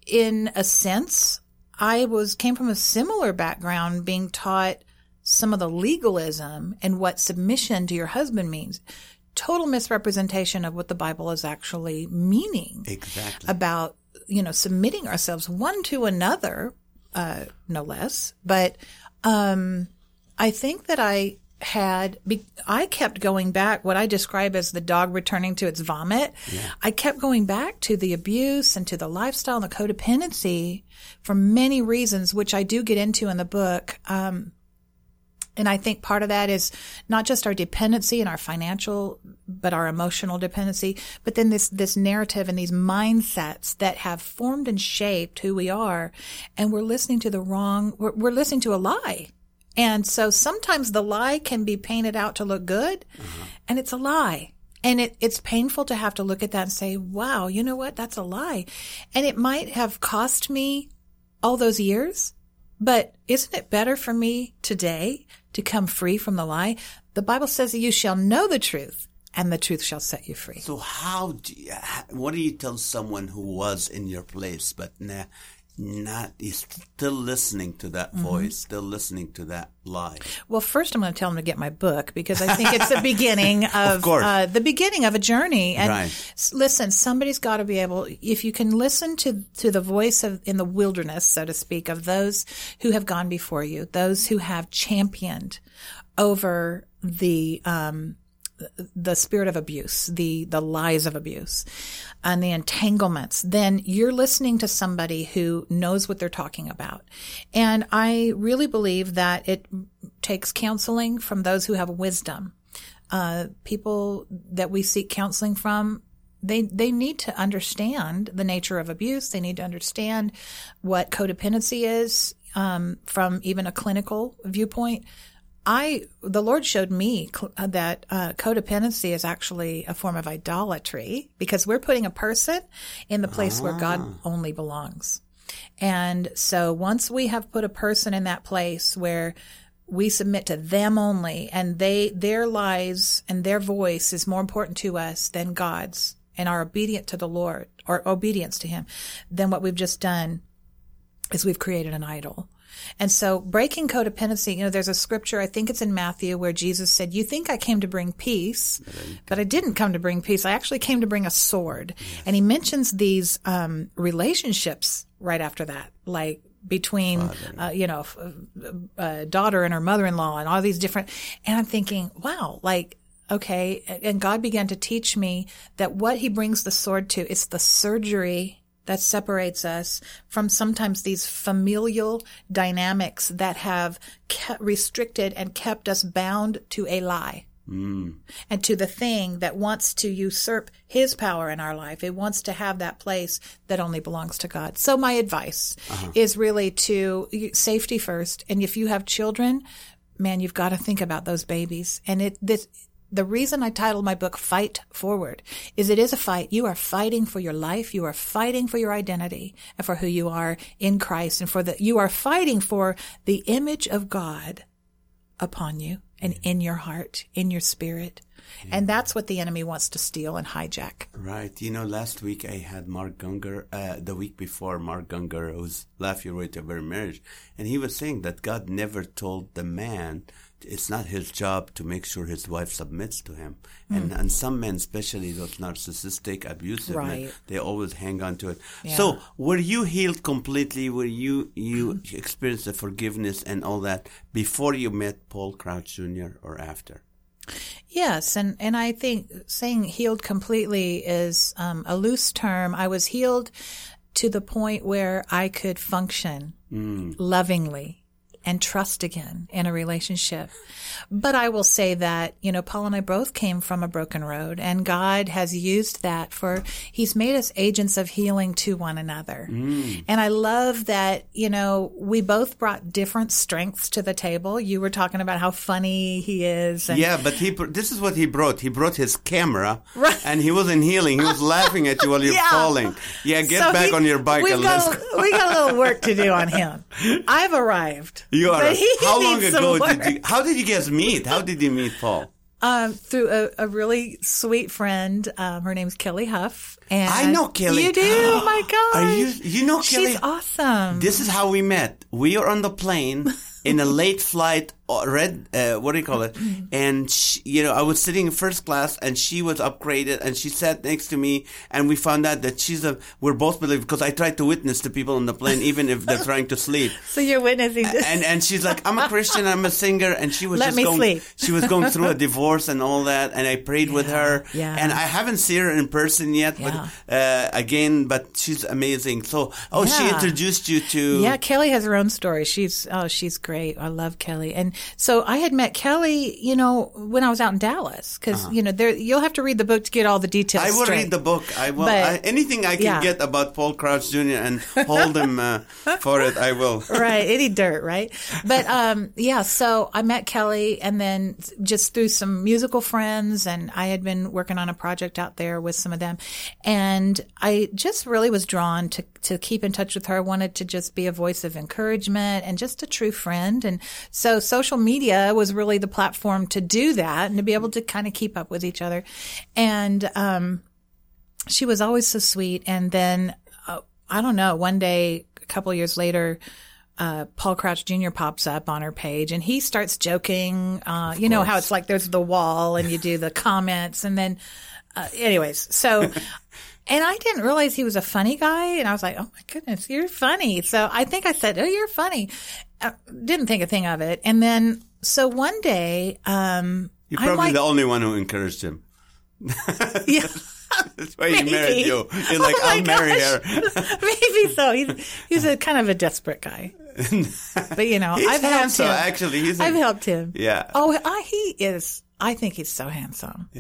in a sense, I was came from a similar background being taught some of the legalism and what submission to your husband means. Total misrepresentation of what the Bible is actually meaning Exactly. about you know submitting ourselves one to another uh no less. But um i think that i had be, i kept going back what i describe as the dog returning to its vomit. I kept going back to the abuse and to the lifestyle and the codependency for many reasons which i do get into in the book. Um and I think part of that is not just our dependency and our financial, but our emotional dependency, but then this, this narrative and these mindsets that have formed and shaped who we are. And we're listening to the wrong, we're, we're listening to a lie. And so sometimes the lie can be painted out to look good uh-huh. and it's a lie. And it, it's painful to have to look at that and say, wow, you know what? That's a lie. And it might have cost me all those years, but isn't it better for me today to come free from the lie? The Bible says you shall know the truth and the truth shall set you free. So how do you, what do you tell someone who was in your place but nah, not he's still listening to that Mm-hmm. voice, still listening to that lie? Well, first I'm going to tell him to get my book because I think it's the beginning of, course. Uh, the beginning of a journey. And Right. listen, somebody's got to be able, if you can listen to, to the voice of, in the wilderness, so to speak, of those who have gone before you, those who have championed over the, um, the spirit of abuse, the the lies of abuse, and the entanglements, then you're listening to somebody who knows what they're talking about. And I really believe that it takes counseling from those who have wisdom. Uh, people that we seek counseling from they they need to understand the nature of abuse. They need to understand what codependency is um, from even a clinical viewpoint. I the Lord showed me cl- that uh, codependency is actually a form of idolatry because we're putting a person in the place where God only belongs. And so once we have put a person in that place where we submit to them only and they their lives and their voice is more important to us than God's and are obedient to the Lord or obedience to him, then what we've just done is we've created an idol. And so breaking codependency, you know, there's a scripture, I think it's in Matthew where Jesus said, you think I came to bring peace, but I didn't come to bring peace. I actually came to bring a sword. And he mentions these, um, relationships right after that, like between, uh, you know, a daughter and her mother-in-law and all these different, and I'm thinking, wow, like, okay. And God began to teach me that what he brings the sword to is the surgery that separates us from sometimes these familial dynamics that have restricted and kept us bound to a lie. Mm. And to the thing that wants to usurp his power in our life. It wants to have that place that only belongs to God. So my advice uh-huh. is really to safety first. And if you have children, man, you've got to think about those babies. And it, this, the reason I titled my book Fight Forward is it is a fight. You are fighting for your life. You are fighting for your identity and for who you are in Christ and for the, you are fighting for the image of God upon you and in your heart, in your spirit. Yeah. And that's what the enemy wants to steal and hijack. Right. You know, last week I had Mark Gungor, uh, the week before, Mark Gungor, who's Laugh Your Way to a Better Marriage. And he was saying that God never told the man it's not his job to make sure his wife submits to him. Mm. And and some men, especially those narcissistic, abusive right. men, they always hang on to it. Yeah. So, were you healed completely? Were you you experienced the forgiveness and all that before you met Paul Crouch Jr. or after? Yes, and and I think saying healed completely is um, a loose term. I was healed to the point where I could function mm. lovingly and trust again in a relationship. But I will say that, you know, Paul and I both came from a broken road and God has used that for, he's made us agents of healing to one another. Mm. And I love that, you know, we both brought different strengths to the table. You were talking about how funny he is. yeah, but he, this is what he brought. He brought his camera right. and he wasn't healing. He was laughing at you while you're yeah. falling. Yeah, get so back he, on your bike and got. We got a little work to do on him. I've arrived. You are. How long ago did you? How did you guys meet? How did you meet Paul? Um, through a, a, really sweet friend. Um, her name's Kelly Huff. And I know Kelly. You do? oh my God. Are you, you know Kelly? She's awesome. This is how we met. We are on the plane in a late flight red uh, what do you call it? And she, you know i was sitting in first class and she was upgraded and she sat next to me and we found out that she's a we're both believers because i tried to witness to people on the plane even if they're trying to sleep. So you're witnessing this. And and she's like i'm a christian i'm a singer and she was Let just me going sleep. she was going through a divorce and all that and i prayed yeah, with her. yeah. and i haven't seen her in person yet yeah. but uh, again but she's amazing. So oh yeah. she introduced you to yeah kelly has her own story. She's oh she's great. I love kelly. And so i had met Kelly, you know, when I was out in Dallas, because uh-huh. you know, there you'll have to read the book to get all the details. I will straight. read the book. I will. But, I, anything I can yeah. get about Paul Crouch Jr. and hold him uh, for it, I will. right, any dirt, right? But um, yeah, so I met Kelly, and then just through some musical friends, and I had been working on a project out there with some of them, and I just really was drawn to to keep in touch with her. I wanted to just be a voice of encouragement and just a true friend, and so social media was was really the platform to do that and to be able to kind of keep up with each other. And, um, she was always so sweet. And then, uh, I don't know, one day, a couple years later, uh, Paul Crouch Jr. pops up on her page and he starts joking. Uh, you know how it's like there's the wall and you do the comments and then, uh, anyways, so, and I didn't realize he was a funny guy. And I was like, oh my goodness, you're funny. So I think I said, oh, you're funny. Uh, didn't think a thing of it. And then so one day, um, You're probably like- the only one who encouraged him. yeah. That's why he Maybe. married you. You're like, Oh I'll marry gosh. her. Maybe so. He's he's a kind of a desperate guy. But you know, I've helped handsome, him. actually. He's a- I've helped him. Yeah. Oh, I, he is. I think he's so handsome.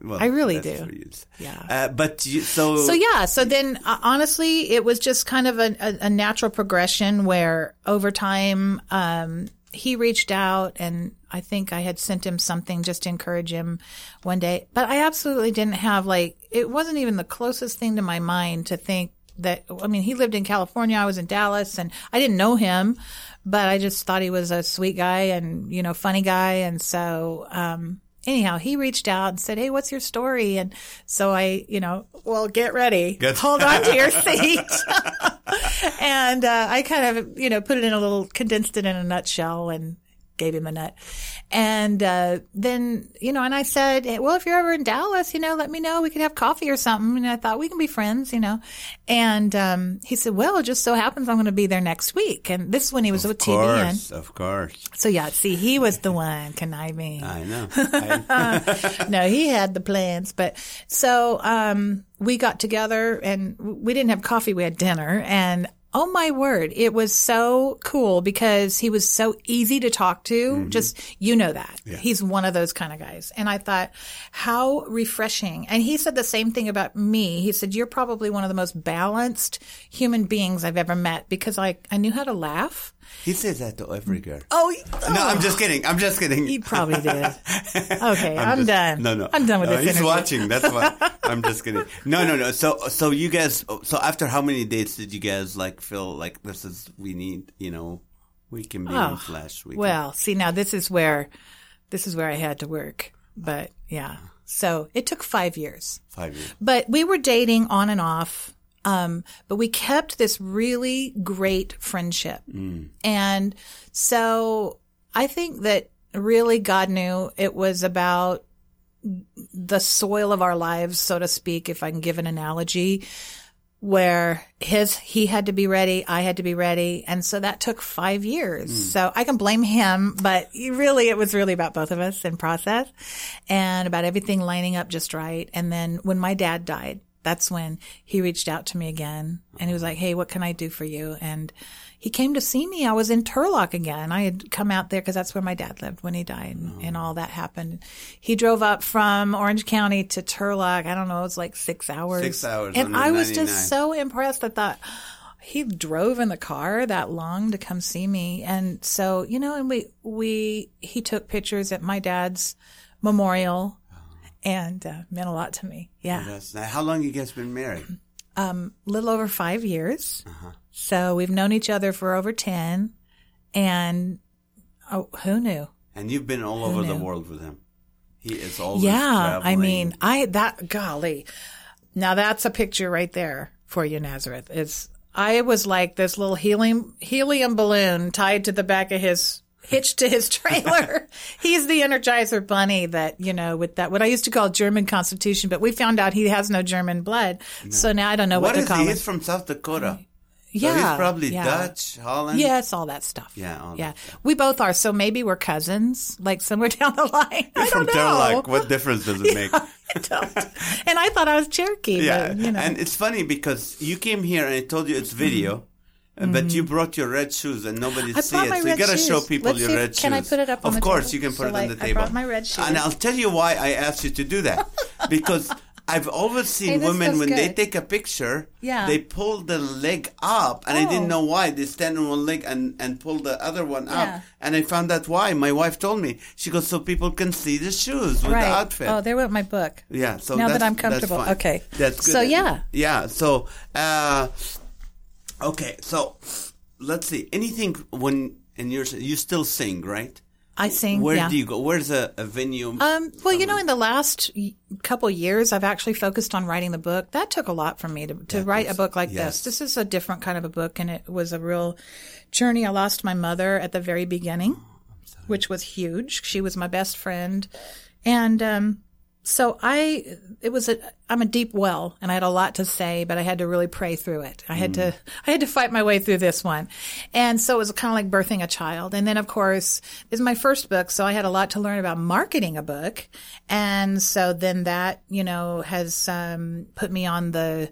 Well, I really do. Yeah. Uh, but you, so, So yeah, so then uh, honestly, it was just kind of a, a, a natural progression where over time, um, he reached out and I think I had sent him something just to encourage him one day, but I absolutely didn't have like, it wasn't even the closest thing to my mind to think that, I mean, he lived in California. I was in Dallas and I didn't know him, but I just thought he was a sweet guy and, you know, funny guy. And so, um, anyhow, he reached out and said, Hey, what's your story? And so I, you know, well, get ready. Hold on to your seat. and uh, I kind of, you know, put it in a little, condensed it in a nutshell and gave him a nut. And uh, then, you know, and I said, well, if you're ever in Dallas, you know, let me know. We could have coffee or something. And I thought we can be friends, you know. And um, he said, well, it just so happens I'm going to be there next week. And this is when he was with of TBN. of course. So yeah, see, he was the one conniving I know. I, no, he had the plans, but so um, we got together and we didn't have coffee. We had dinner, and oh my word, it was so cool because he was so easy to talk to. Mm-hmm. Just you know that he's one of those kind of guys, and I thought how refreshing. And he said the same thing about me. He said you're probably one of the most balanced human beings I've ever met because I I knew how to laugh. He says that to every girl. Oh, No, I'm oh. just kidding. I'm just kidding. He probably did. Okay, I'm, just- done. No, no, I'm done with no, this He's interview. watching. That's why. I'm just kidding. No, no, no. So, so you guys. So after how many dates did you guys like feel like this is we need? You know, we can be in oh, flesh. We can- Oh, Well, see now this is where this is where I had to work. But yeah. So it took 5 years. five years. But we were dating on and off. Um, but we kept this really great friendship. And so I think that really God knew it was about the soil of our lives, so to speak, if I can give an analogy, where his, he had to be ready, I had to be ready. And so that took five years. So I can blame him, but really, it was really about both of us in process and about everything lining up just right. And then when my dad died, that's when he reached out to me again and he was like, Hey, what can I do for you? And he came to see me. I was in Turlock again. I had come out there because that's where my dad lived when he died and, and all that happened. He drove up from Orange County to Turlock. I don't know. It was like six hours. Six hours And I was 99. just so impressed. I thought he drove in the car that long to come see me. And so, you know, and we, we, he took pictures at my dad's memorial and uh, meant a lot to me. Yeah. Now, how long you guys been married? Um, a little over five years. Uh-huh. So we've known each other for over 10. And oh, who knew? And you've been all over the world with him. He is always Yeah. I mean, I, that, golly. Now that's a picture right there for you, Nazareth. It's, I was like this little helium, helium balloon tied to the back of his, hitched to his trailer. He's the Energizer bunny that, you know, with that, what I used to call German constitution, but we found out he has no German blood. So now I don't know what, what to call he? him. He's from South Dakota. yeah. So he's probably yeah. Dutch, Holland. Yes, all that stuff. Yeah, all yeah. that We both are. So maybe we're cousins, like somewhere down the line. You're I from don't know. Turlock. What difference does it make? I don't. And I thought I was Cherokee. Yeah, But, you know. and it's funny because you came here and I told you it's video, mm-hmm. Uh, but you brought your red shoes and nobody Mm-hmm. I see it. So you gotta show people Let's your see red shoes. can I put it up on Of course, table? you can put So, it on the I table. brought my red shoes. And I'll tell you why I asked you to do that because. I've always seen Hey, women when they take a picture, Yeah. they pull the leg up, and I didn't Oh. know why. They stand on one leg and, and pull the other one up, Yeah. and I found out why. My wife told me. She goes, so people can see the shoes with right. the outfit. Oh, there went my book. Yeah. So Now that I'm comfortable. that's. Okay. That's good. So, yeah. Yeah. So, uh, okay. So, let's see. Anything when and you're you still sing, right? I sing. Where yeah. do you go? Where's a, a venue? Um, well, you know, in the last couple years, I've actually focused on writing the book. That took a lot from me to, to write a book like yes. this. This is a different kind of a book, and it was a real journey. I lost my mother at the very beginning, which was huge. She was my best friend, and um, so I, it was a, I'm a deep well and I had a lot to say, but I had to really pray through it. I had to, I had to fight my way through this one. And so it was kind of like birthing a child. And then of course, is my first book. So I had a lot to learn about marketing a book. And so then that, you know, has, um, put me on the,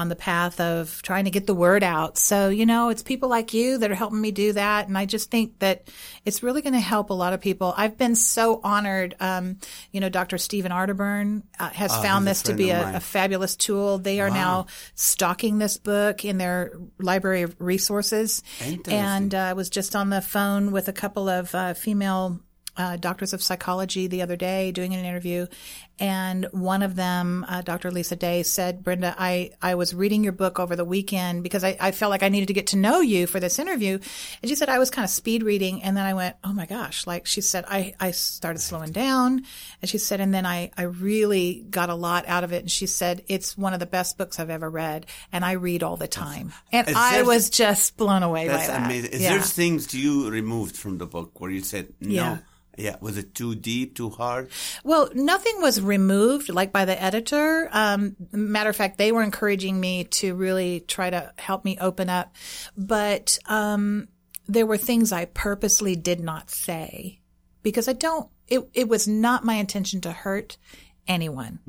on the path of trying to get the word out. So, you know, it's people like you that are helping me do that. And I just think that it's really going to help a lot of people. I've been so honored. Um, you know, Dr. Stephen Arterburn uh, has Oh, found this to be a, a fabulous tool. They are now stocking this book in their library of resources. And uh, I was just on the phone with a couple of uh, female uh, doctors of psychology the other day doing an interview. And one of them, uh, Dr. Lisa Day, said, Brenda, I, I was reading your book over the weekend because I, I felt like I needed to get to know you for this interview. And she said, I was kind of speed reading. And then I went, oh my gosh. Like she said, I, I started slowing down. And she said, and then I, I really got a lot out of it. And she said, it's one of the best books I've ever read. And I read all the time. And Is I there- was just blown away That's by that. amazing. Is Yeah. there things you removed from the book where you said no? Yeah. Yeah. Was it too deep, too hard? Well, nothing was removed, like by the editor. Um, matter of fact, they were encouraging me to really try to help me open up, but um, there were things I purposely did not say because I don't. It it was not my intention to hurt anyone,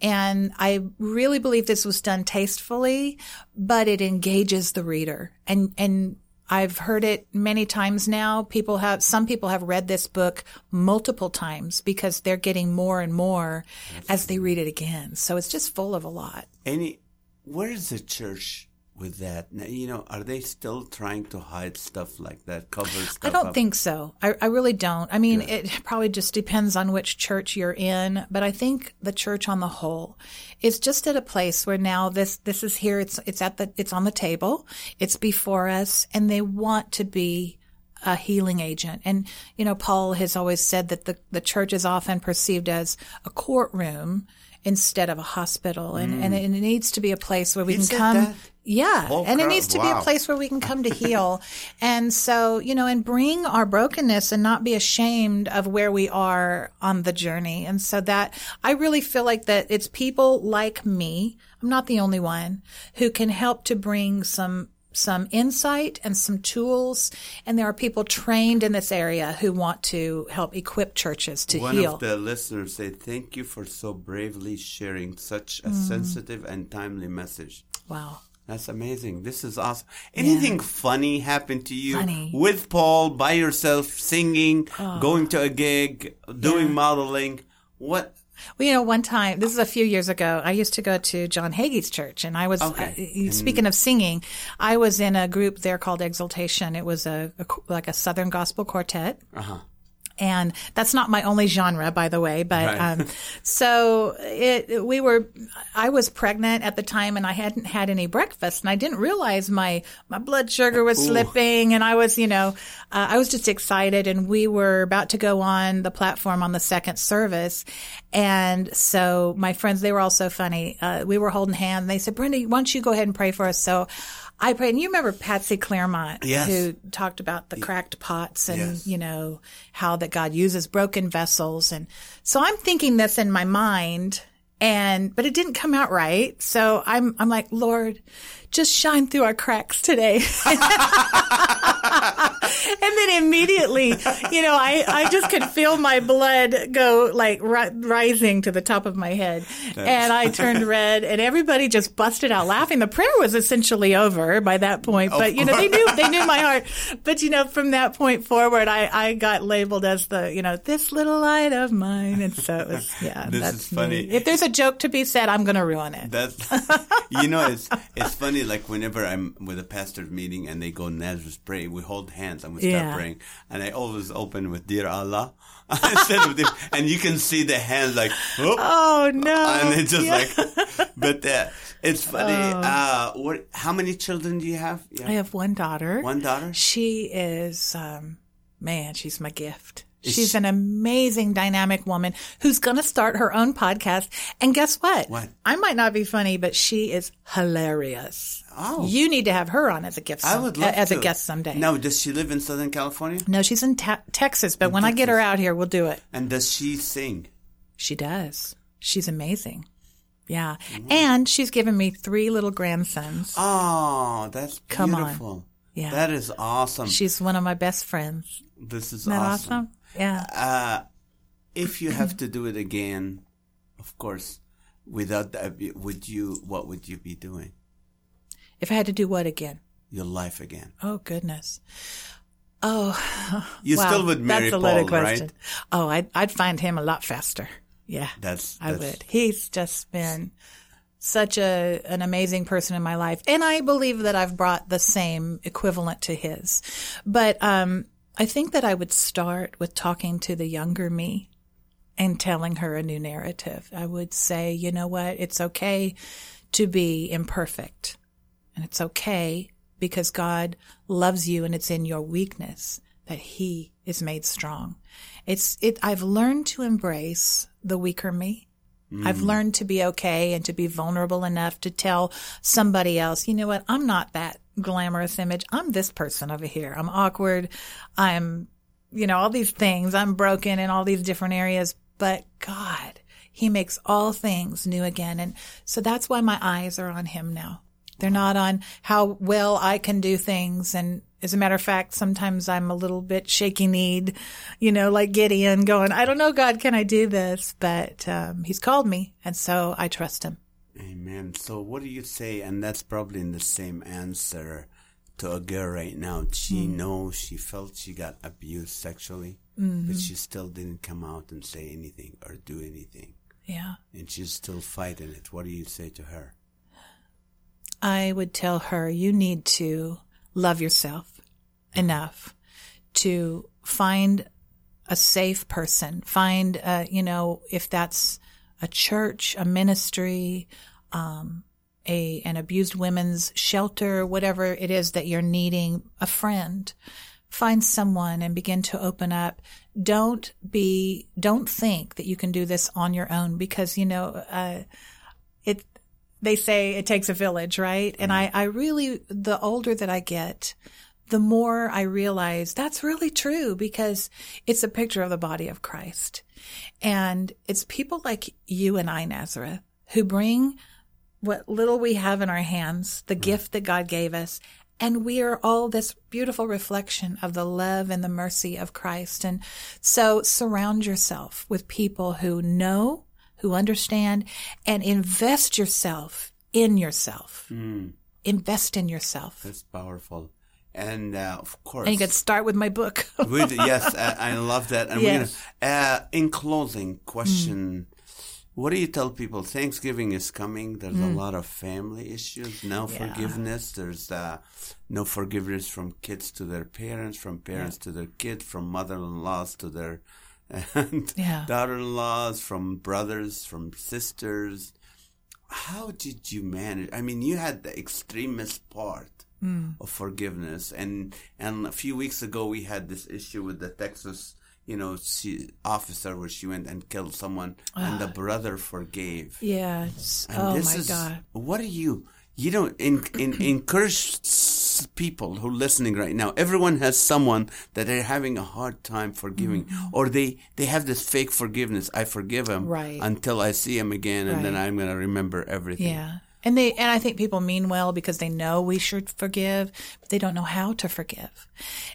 and I really believe this was done tastefully, but it engages the reader, and and I've heard it many times now. People have, some people have read this book multiple times because they're getting more and more as they read it again. So it's just full of a lot. Any, where is the church with that? Now, You know, are they still trying to hide stuff like that, cover stuff I don't up? think so. I, I really don't. I mean, it probably just depends on which church you're in, but I think the church on the whole is just at a place where now this, this is here. It's, it's at the, it's on the table. It's before us and they want to be a healing agent. And, you know, Paul has always said that the, the church is often perceived as a courtroom instead of a hospital. And, and it needs to be a place where we He can come. that? Yeah. Oh, and it needs to be a place where we can come to heal. and so, you know, and bring our brokenness and not be ashamed of where we are on the journey. And so that I really feel like that it's people like me. I'm not the only one who can help to bring some some insight and some tools and there are people trained in this area who want to help equip churches to One heal. One of the listeners said, "Thank you for so bravely sharing such Mm. a sensitive and timely message." wow. That's amazing. This is awesome. Anything funny happened to you Funny. Oh. with Paul by yourself, singing, going to a gig, doing modeling? What? Well, you know, one time, this is a few years ago, I used to go to John Hagee's church and I was, Okay. uh, speaking of singing, I was in a group there called Exaltation. It was a, a like a Southern gospel quartet. Uh-huh. And that's not my only genre, by the way, but, Right. um, so it, we were, I was pregnant at the time and I hadn't had any breakfast and I didn't realize my, my blood sugar was slipping and I was, you know, uh, I was just excited and we were about to go on the platform on the second service. And so my friends, they were all so funny. Uh, we were holding hands and they said, Brenda, why don't you go ahead and pray for us? So I pray. And you remember Patsy Clairmont, Yes. who talked about the cracked pots and, Yes. you know, how that God uses broken vessels. And so I'm thinking this in my mind and, but it didn't come out right. So I'm, I'm like, Lord, just shine through our cracks today. and then immediately, you know, I, I just could feel my blood go like ri- rising to the top of my head. And I turned red and everybody just busted out laughing. The prayer was essentially over by that point, but you know, they knew, they knew my heart. But you know, from that point forward, I, I got labeled as the, you know, this little light of mine. And so it was, yeah, This that's is funny. me. If there's a joke to be said, I'm going to ruin it. That's you know it's it's funny like whenever I'm with a pastor meeting and they go Nazareth pray we hold hands and we start Yeah. praying and I always open with dear Allah instead of the, and you can see the hands like oh, Oh no. and it's just Yeah. like but uh, it's funny uh what how many children do you have yeah. I have one daughter. one daughter She is, um, man, she's my gift. She's she- an amazing, dynamic woman who's going to start her own podcast. And guess what? What? I might not be funny, but she is hilarious. Oh. You need to have her on as a gift. I would love as to. a guest someday. now does she live in Southern California no, she's in te- Texas, but when I get her out here, we'll do it. and does she sing She does. she's amazing. Yeah. And she's given me three little grandsons. Oh, that's Come on. beautiful. Yeah. That is awesome. She's one of my best friends. this is awesome. awesome? Yeah. Uh, if you have to do it again, of course, without that, would you? What would you be doing? If I had to do what again? Your life again. Oh goodness. Oh, You wow. still would marry That's a Paul, question. right? Oh, I'd I'd find him a lot faster. Yeah, That's, I would. He's just been such a an amazing person in my life, and I believe that I've brought the same equivalent to his. But um, I think that I would start with talking to the younger me and telling her a new narrative. I would say, you know what, it's okay to be imperfect, and it's okay because God loves you, and it's in your weakness that He is made strong. It's it. I've learned to embrace the weaker me. I've mm. learned to be okay and to be vulnerable enough to tell somebody else, you know what, I'm not that glamorous image. I'm this person over here. I'm awkward. I'm, you know, all these things. I'm broken in all these different areas. But God, He makes all things new again. And so that's why my eyes are on Him now. They're not on how well I can do things. And as a matter of fact, sometimes I'm a little bit shaky kneed, you know, like Gideon going, I don't know, God, can I do this? But um, he's called me. And so I trust him. Amen. So, what do you say? And that's probably in the same answer to a girl right now. She Mm. knows she felt she got abused sexually, Mm-hmm. but she still didn't come out and say anything or do anything, Yeah. and she's still fighting it. What do you say to her? I would tell her, you need to love yourself enough to find a safe person. Find, uh, you know, if that's a church, a ministry, um, a an abused women's shelter, whatever it is that you're needing, a friend. Find someone and begin to open up. Don't be, don't think that you can do this on your own because, you know, uh, they say it takes a village, right? And mm-hmm. I, I really, the older that I get, the more I realize that's really true because it's a picture of the body of Christ. And it's people like you and I, Nazareth, who bring what little we have in our hands, the mm-hmm. gift that God gave us. And we are all this beautiful reflection of the love and the mercy of Christ. And so surround yourself with people who know, who understand, and invest yourself in yourself. Invest in yourself. That's powerful. And uh, of course, And you can start with my book. do- yes, I, I love that. And Yes. we're gonna, uh, in closing, question: What do you tell people? Thanksgiving is coming. There's a lot of family issues. No Yeah. forgiveness. There's uh, no forgiveness from kids to their parents, from parents to their kids, from mother-in-laws to their and Yeah. daughter-in-laws, from brothers, from sisters. How did you manage? I mean, you had the extremist part mm. of forgiveness, and and a few weeks ago we had this issue with the Texas, you know, she, officer where she went and killed someone, and the ah. brother forgave. yeah. And oh this my is, God. What are you? You don't in, in, encourage people who are listening right now. Everyone has someone that they're having a hard time forgiving, Mm-hmm. or they they have this fake forgiveness. I forgive him Right. until I see him again, and then I'm going to remember everything. Yeah. And they and I think people mean well because they know we should forgive, but they don't know how to forgive.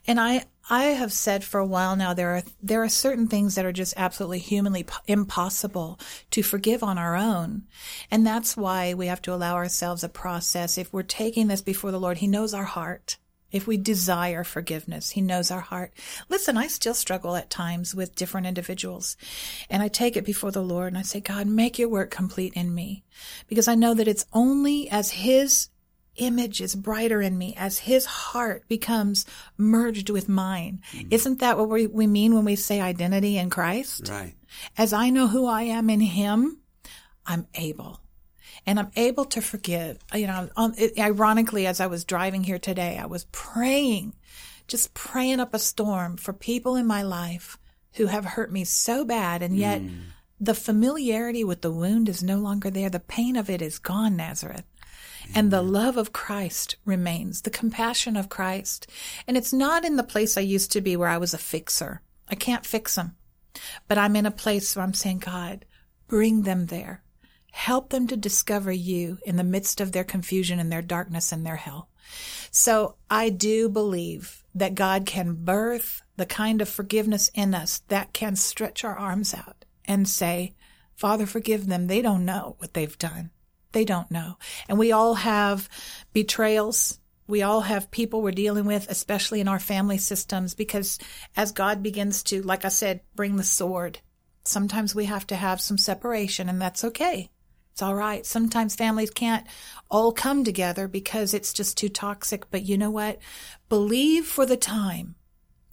And I I have said for a while now there are there are certain things that are just absolutely humanly impossible to forgive on our own. And that's why we have to allow ourselves a process. If we're taking this before the Lord, he knows our heart. If we desire forgiveness, he knows our heart. Listen, I still struggle at times with different individuals. And I take it before the Lord and I say, God, make your work complete in me. Because I know that it's only as his image is brighter in me, as his heart becomes merged with mine. Isn't that what we, we mean when we say identity in Christ? Right. As I know who I am in him, I'm able. And I'm able to forgive. You know, um, it, ironically, as I was driving here today, I was praying, just praying up a storm for people in my life who have hurt me so bad. And yet the familiarity with the wound is no longer there. The pain of it is gone, Nazareth. And the love of Christ remains, the compassion of Christ. And it's not in the place I used to be where I was a fixer. I can't fix them. But I'm in a place where I'm saying, God, bring them there. Help them to discover you in the midst of their confusion and their darkness and their hell. So I do believe that God can birth the kind of forgiveness in us that can stretch our arms out and say, Father, forgive them. They don't know what they've done. They don't know. And we all have betrayals. We all have people we're dealing with, especially in our family systems, because as God begins to, like I said, bring the sword, sometimes we have to have some separation and that's okay. It's all right. Sometimes families can't all come together because it's just too toxic. But you know what? Believe for the time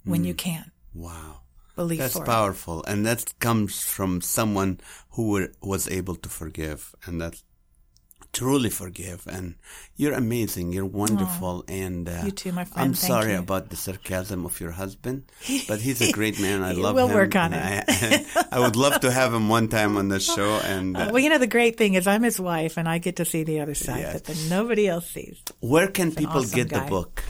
when you mm. can. Wow. Believe That's for it. powerful. And that comes from someone who were, was able to forgive and that truly forgive. And you're amazing. You're wonderful. and uh, You too, my friend I'm. Thank sorry you. about the sarcasm of your husband, but he's a great man. I love We'll him. work on and I, I would love to have him one time on the show. And uh, Well, you know, the great thing is I'm his wife and I get to see the other side Yes. that then nobody else sees. where can people awesome get guy. the book?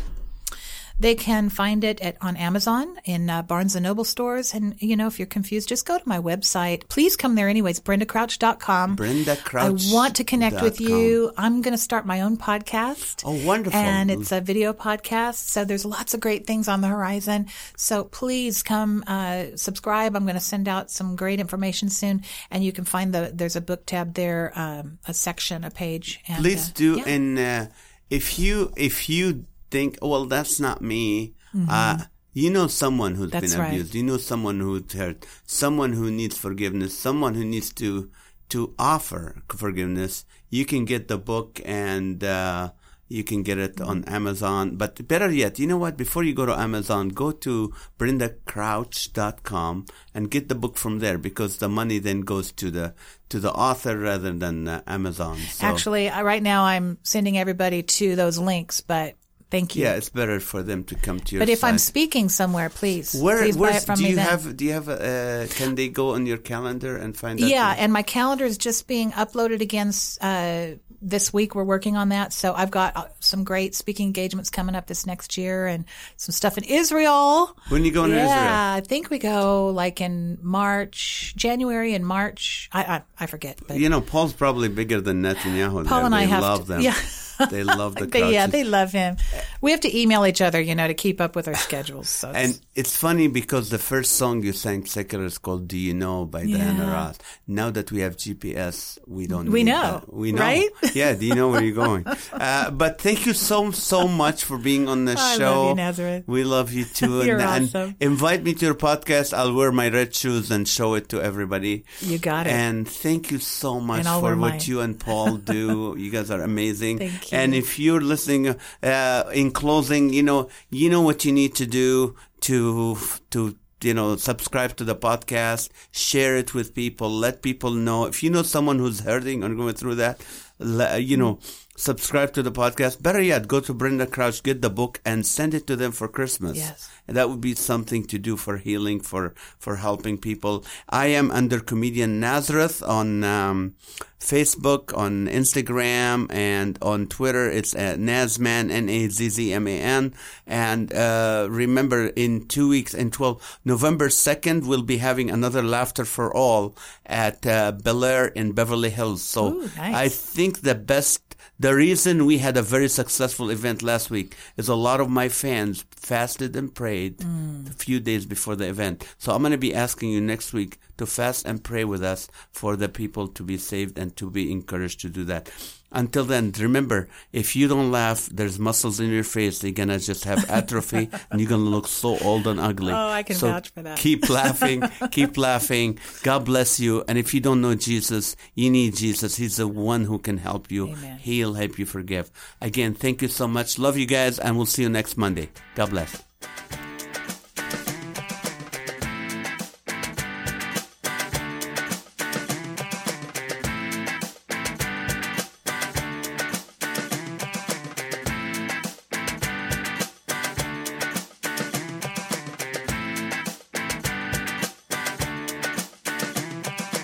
They can find it at on Amazon in uh, Barnes and Noble stores. And, you know, if you're confused, just go to my website. Please come there anyways, brendacrouch.com. Brenda Crouch. I want to connect with you. I'm going to start my own podcast. Oh, wonderful. And it's a video podcast. So there's lots of great things on the horizon. So please come uh, subscribe. I'm going to send out some great information soon. And you can find the, there's a book tab there, um, a section, a page. And, Please uh, do. yeah. And uh, if you if you think, well, that's not me. Uh, you know someone who's Mm-hmm. That's been right. abused. You know someone who's hurt. Someone who needs forgiveness. Someone who needs to to offer forgiveness. You can get the book and. Uh, you can get it on Amazon. But better yet, you know what? Before you go to Amazon, go to brendacrouch.com and get the book from there because the money then goes to the to the author rather than uh, Amazon. So, Actually, right now I'm sending everybody to those links, but thank you. yeah, it's better for them to come to your but if I'm speaking somewhere, please, where please buy it from do me you then. have do you have a uh, can they go on your calendar and find out yeah, and my calendar is just being uploaded again uh, this week. We're working on that, so I've got uh, some great speaking engagements coming up this next year, and some stuff in Israel. when you go in yeah, Israel I think we go like in March, January and March. I I, I forget, but you know Paul's probably bigger than Netanyahu Paul there. and they I have love to- them yeah. They love the they, yeah, they love him. We have to email each other, you know, to keep up with our schedules. So And it's funny because the first song you sang secular is called "Do You Know" by Diana Ross. Now that we have GPS, we don't. We know, that. We know, right? Yeah. Do you know where you're going? Uh, but thank you so so much for being on the I love show. you, Nazareth. We love you too. You're and, awesome. and invite me to your podcast. I'll wear my red shoes and show it to everybody. You got it. And thank you so much for what mine. you and Paul do. you guys are amazing. You. And if you're listening, uh, in closing, you know, you know what you need to do to to you know subscribe to the podcast, share it with people, let people know. If you know someone who's hurting or going through that, you know. Subscribe to the podcast. Better yet, go to Brenda Crouch, get the book, and send it to them for Christmas. Yes. And that would be something to do for healing, for for helping people. I am under comedian Nazareth on um, Facebook, on Instagram, and on Twitter. It's at Nazman N A Z Z M A N. And uh, remember, in two weeks, in twelve November second, we'll be having another Laughter for All at uh, Bel Air in Beverly Hills. So Ooh, nice. I think the best the reason we had a very successful event last week is a lot of my fans fasted and prayed mm. a few days before the event. So I'm going to be asking you next week to fast and pray with us for the people to be saved and to be encouraged to do that. Until then, remember, if you don't laugh, there's muscles in your face. They're going to just have atrophy and you're going to look so old and ugly. Oh, I can So vouch for that. Keep laughing. keep laughing. God bless you. And if you don't know Jesus, you need Jesus. He's the one who can help you. Amen. He'll help you forgive. Again, thank you so much. Love you guys, and we'll see you next Monday. God bless.